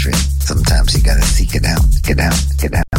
Country. Sometimes you gotta seek it out, get out, get out,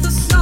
the song.